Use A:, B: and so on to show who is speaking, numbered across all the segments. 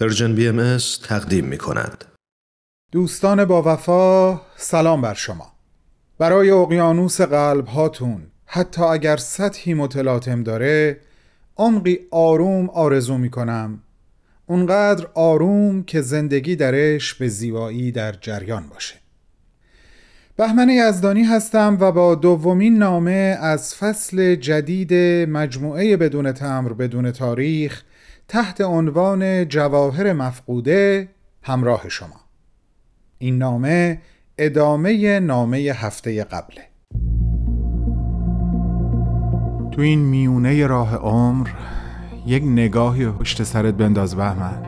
A: Persian BM تقدیم می کند.
B: دوستان با وفا سلام بر شما. برای اقیانوس قلب هاتون حتی اگر سطحی متلاطم داره عمقی آروم آرزو می کنم. اونقدر آروم که زندگی درش به زیبایی در جریان باشه. بهمن یزدانی هستم و با دومین نامه از فصل جدید مجموعه بدون تمر بدون تاریخ تحت عنوان جواهر مفقوده همراه شما. این نامه ادامه نامه هفته قبله. تو این میونه راه عمر یک نگاهی پشت سرت بنداز بهمن.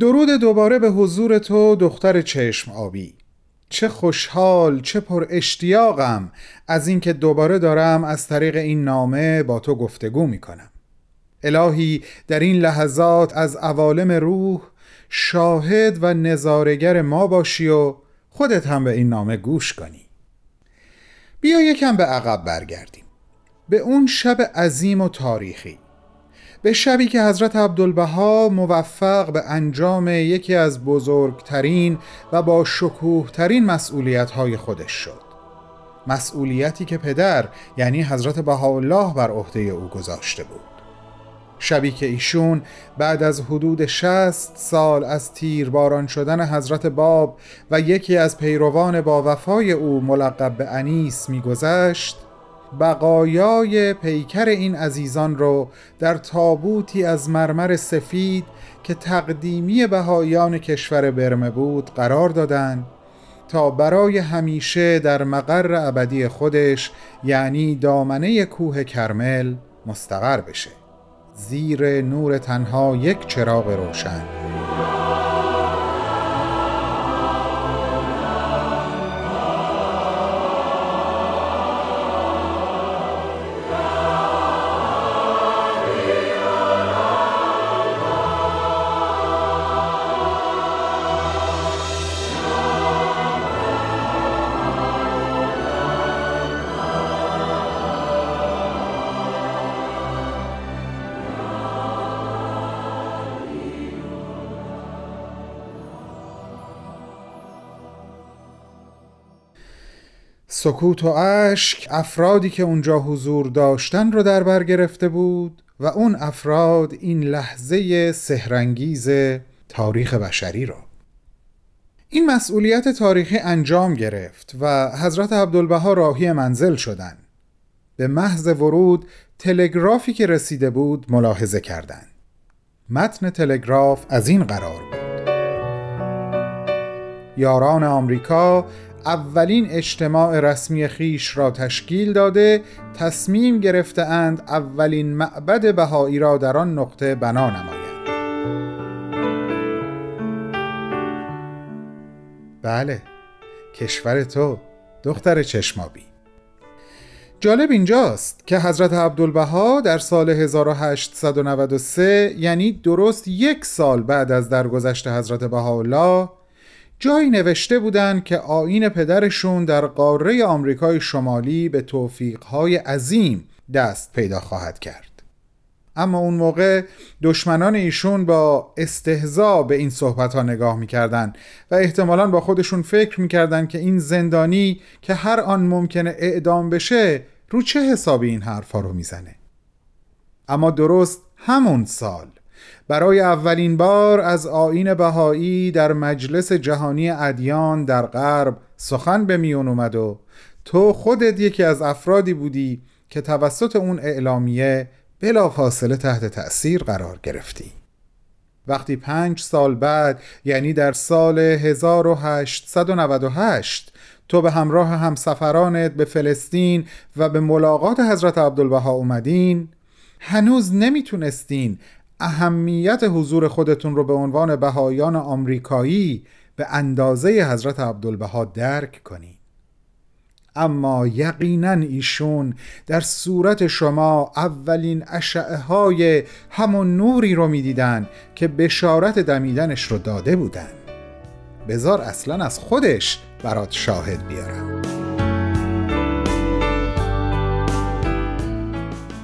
B: درود دوباره به حضور تو دختر چشم آبی. چه خوشحال چه پر اشتیاقم از اینکه دوباره دارم از طریق این نامه با تو گفتگو می کنم الهی در این لحظات از عوالم روح شاهد و نظارگر ما باشی و خودت هم به این نامه گوش کنی. بیا یکم به عقب برگردیم. به اون شب عظیم و تاریخی. به شبی که حضرت عبدالبها موفق به انجام یکی از بزرگترین و با شکوه ترین مسئولیت های خودش شد. مسئولیتی که پدر یعنی حضرت بهاءالله بر عهده او گذاشته بود. شبی که ایشون بعد از حدود شست سال از تیرباران شدن حضرت باب و یکی از پیروان با وفای او ملقب به انیس میگذشت بقایای پیکر این عزیزان رو در تابوتی از مرمر سفید که تقدیمی بهایان کشور برمه بود قرار دادند تا برای همیشه در مقر ابدی خودش یعنی دامنه کوه کرمل مستقر بشه. زیر نور تنها یک چراغ روشن. سکوت و اشک افرادی که اونجا حضور داشتن رو در بر گرفته بود و اون افراد این لحظه سهرنگیز تاریخ بشری را این مسئولیت تاریخی انجام گرفت و حضرت عبدالبها راهی منزل شدند. به محض ورود تلگرافی که رسیده بود ملاحظه کردند. متن تلگراف از این قرار بود. یاران آمریکا اولین اجتماع رسمی خیش را تشکیل داده تصمیم گرفته اند اولین معبد بهایی را در آن نقطه بنا نمایند بله کشور تو دختر چشمابی. جالب اینجاست که حضرت عبدالبها در سال 1893 یعنی درست یک سال بعد از درگذشت حضرت بهاءالله جایی نوشته بودند که آین پدرشون در قاره آمریکای شمالی به توفیقهای عظیم دست پیدا خواهد کرد. اما اون موقع دشمنان ایشون با استهزا به این صحبت ها نگاه می‌کردن و احتمالا با خودشون فکر می‌کردن که این زندانی که هر آن ممکنه اعدام بشه رو چه حسابی این حرفا رو می‌زنه. اما درست همون سال برای اولین بار از آین بهایی در مجلس جهانی ادیان در غرب سخن به میون اومد و تو خودت یکی از افرادی بودی که توسط اون اعلامیه بلا فاصله تحت تأثیر قرار گرفتی. وقتی پنج سال بعد یعنی در سال 1898 تو به همراه همسفرانت به فلسطین و به ملاقات حضرت عبدالبها اومدین هنوز نمی‌تونستین اهمیت حضور خودتون رو به عنوان بهایان آمریکایی به اندازه حضرت عبدالبها درک کنین اما یقینا ایشون در صورت شما اولین اشعه های همون نوری رو می‌دیدن که بشارت دمیدنش رو داده بودن. بزار اصلا از خودش برات شاهد بیارم.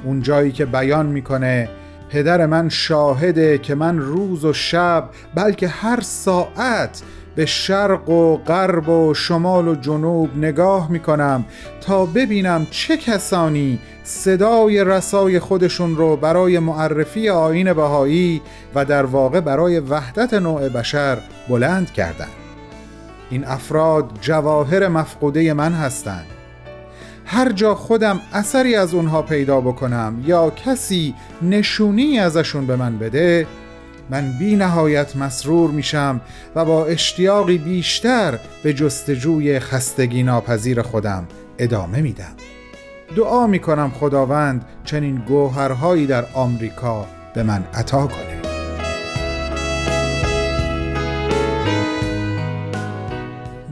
B: اون جایی که بیان می‌کنه پدر من شاهده که من روز و شب بلکه هر ساعت به شرق و غرب و شمال و جنوب نگاه می کنم تا ببینم چه کسانی صدای رسای خودشون رو برای معرفی آین بهایی و در واقع برای وحدت نوع بشر بلند کردند. این افراد جواهر مفقوده من هستند. هر جا خودم اثری از اونها پیدا بکنم یا کسی نشونی ازشون به من بده من بی نهایت مسرور میشم و با اشتیاقی بیشتر به جستجوی خستگی ناپذیر خودم ادامه میدم. دعا می‌کنم خداوند چنین گوهرهایی در آمریکا به من عطا کنه.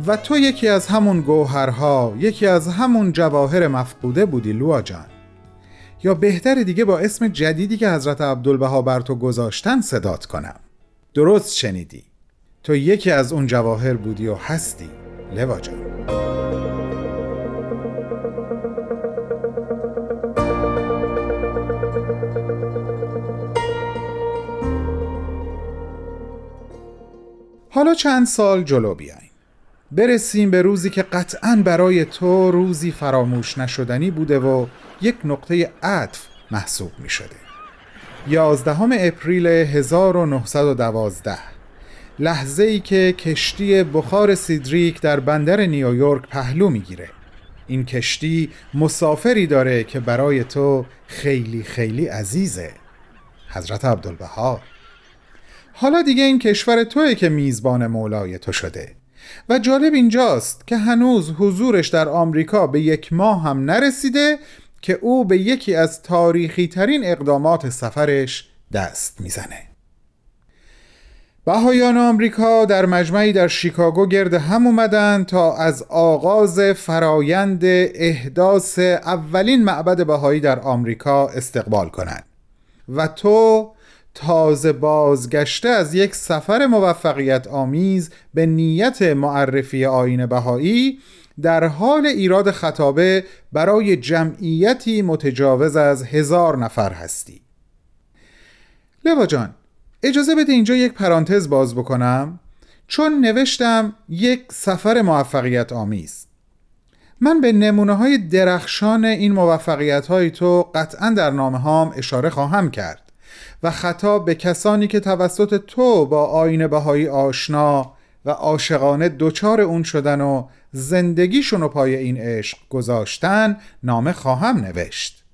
B: و تو یکی از همون گوهرها یکی از همون جواهر مفقوده بودی لوا جان. یا بهتر دیگه با اسم جدیدی که حضرت عبدالبها بر تو گذاشتن صدات کنم. درست شنیدی. تو یکی از اون جواهر بودی و هستی لوا جان. حالا چند سال جلو بیاین. برسیم به روزی که قطعا برای تو روزی فراموش نشدنی بوده و یک نقطه عطف محسوب می شده 11 اپریل 1912 لحظه ای که کشتی بخار سیدریک در بندر نیویورک پهلو می‌گیره. این کشتی مسافری داره که برای تو خیلی خیلی عزیزه. حضرت عبدالبها. حالا دیگه این کشور توی که میزبان مولای تو شده. و جالب اینجاست که هنوز حضورش در آمریکا به یک ماه هم نرسیده که او به یکی از تاریخی ترین اقدامات سفرش دست می‌زنه. بهایان آمریکا در مجمعی در شیکاگو گرد هم اومدن تا از آغاز فرایند احداث اولین معبد بهایی در آمریکا استقبال کنند. و تو تازه بازگشته از یک سفر موفقیت آمیز به نیت معرفی آین بهایی در حال ایراد خطابه برای جمعیتی متجاوز از هزار نفر هستی. لوا جان اجازه بده اینجا یک پرانتز باز بکنم چون نوشتم یک سفر موفقیت آمیز. من به نمونه های درخشان این موفقیت های تو قطعا در نامه هام اشاره خواهم کرد. و خطاب به کسانی که توسط تو با آین بهایی آشنا و عاشقانه دچار اون شدن و زندگیشون رو پای این عشق گذاشتن نامه خواهم نوشت.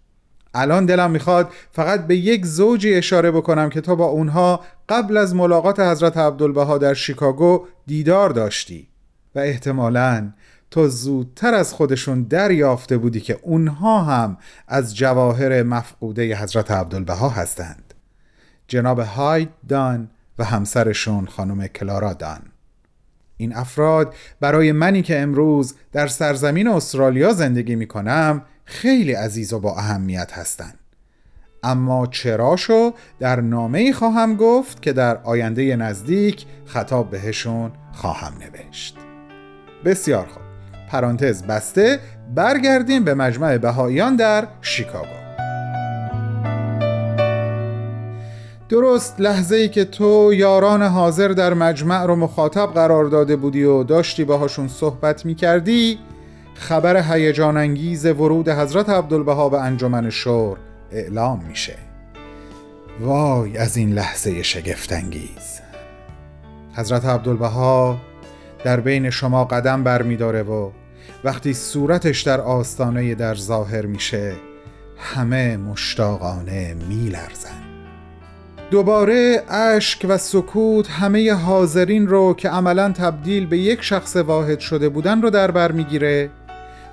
B: الان دلم می‌خواد فقط به یک زوجی اشاره بکنم که تو با اونها قبل از ملاقات حضرت عبدالبها در شیکاگو دیدار داشتی و احتمالاً تو زودتر از خودشون دریافته بودی که اونها هم از جواهر مفقوده حضرت عبدالبها هستند. جناب هاید دان و همسرشون خانم کلارا دان. این افراد برای منی که امروز در سرزمین استرالیا زندگی می کنم خیلی عزیز و با اهمیت هستند. اما چراشو در نامه ای خواهم گفت که در آینده نزدیک خطاب بهشون خواهم نوشت. بسیار خوب. پرانتز بسته برگردیم به مجمع بهاییان در شیکاگو. درست لحظه ای که تو یاران حاضر در مجمع رو مخاطب قرار داده بودی و داشتی باهاشون صحبت می کردی خبر هیجان انگیز ورود حضرت عبدالبها به انجمن شور اعلام میشه. وای از این لحظه شگفت انگیز حضرت عبدالبها در بین شما قدم برمیداره و وقتی صورتش در آستانه در ظاهر میشه همه مشتاقانه میلرزن. دوباره اشک و سکوت همه حاضرین رو که عملا تبدیل به یک شخص واحد شده بودن رو در بر می‌گیره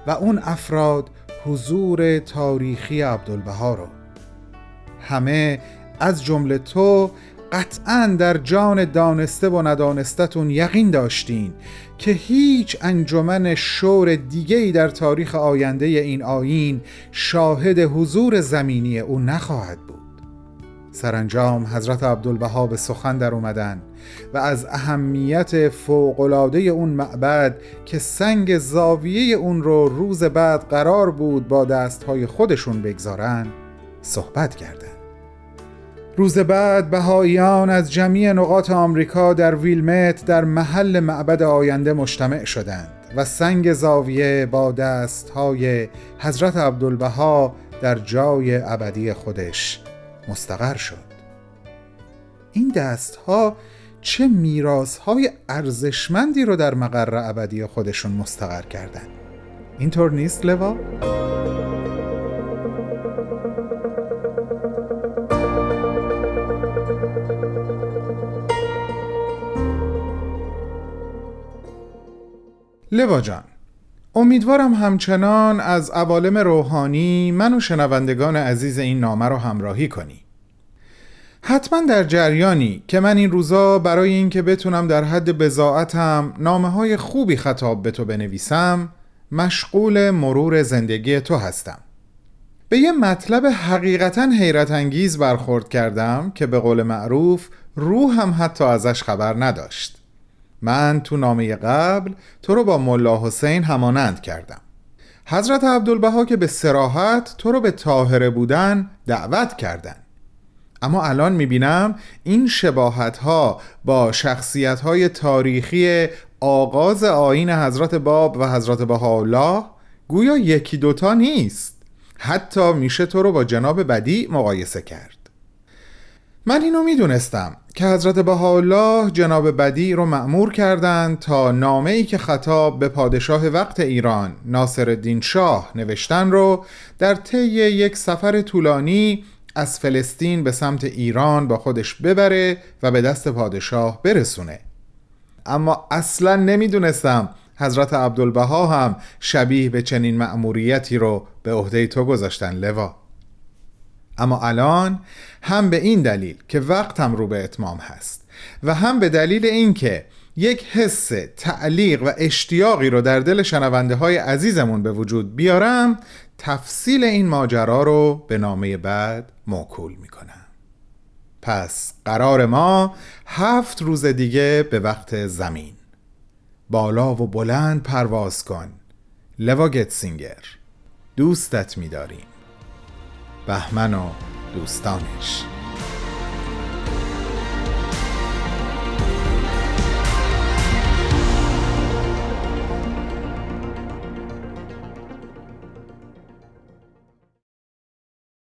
B: و اون افراد حضور تاریخی عبدالبها رو. همه از جمله تو قطعا در جان دانسته و ندانستتون یقین داشتین که هیچ انجمن شور دیگهی در تاریخ آینده این آین شاهد حضور زمینی او نخواهد بود. سرانجام حضرت عبدالبها به سخن در اومدن و از اهمیت فوقلاده اون معبد که سنگ زاویه اون رو روز بعد قرار بود با دستهای خودشون بگذارن صحبت کردند. روز بعد بهاییان از جمعی نقاط آمریکا در ویلمت در محل معبد آینده مجتمع شدند و سنگ زاویه با دستهای حضرت عبدالبها در جای ابدی خودش مستقر شد این دستها چه میراسهای ارزشمندی رو در مقر ابدی خودشون مستقر کردن اینطور نیست لوا؟ لوا جان امیدوارم همچنان از عوالم روحانی من و شنوندگان عزیز این نامه رو همراهی کنی. حتما در جریانی که من این روزا برای اینکه بتونم در حد بزاعتم نامه های خوبی خطاب به تو بنویسم مشغول مرور زندگی تو هستم. به یه مطلب حقیقتا حیرت انگیز برخورد کردم که به قول معروف روحم حتی ازش خبر نداشت. من تو نامه قبل تو رو با ملا حسین همانند کردم. حضرت عبدالبها که به سراحت تو رو به طاهره بودن دعوت کردن. اما الان می‌بینم این شباهت ها با شخصیت های تاریخی آغاز آین حضرت باب و حضرت بهاءالله گویا یکی دوتا نیست. حتی میشه تو رو با جناب بدی مقایسه کرد. من اینو می‌دونستم. که حضرت بهاءالله جناب بدی رو مأمور کردند تا نامه ای که خطاب به پادشاه وقت ایران ناصر الدین شاه نوشتن رو در طی یک سفر طولانی از فلسطین به سمت ایران با خودش ببره و به دست پادشاه برسونه. اما اصلا نمی‌دونستم حضرت عبدالبها هم شبیه به چنین مأموریتی رو به عهده تو گذاشتن لوا. اما الان هم به این دلیل که وقتم رو به اتمام هست و هم به دلیل اینکه یک حس تعلیق و اشتیاقی رو در دل شنونده های عزیزمون به وجود بیارم تفصیل این ماجرا رو به نامه بعد موکول می‌کنم. پس قرار ما هفت روز دیگه به وقت زمین. بالا و بلند پرواز کن. لوا گتسینگر دوستت میداریم. بهمن و دوستانش.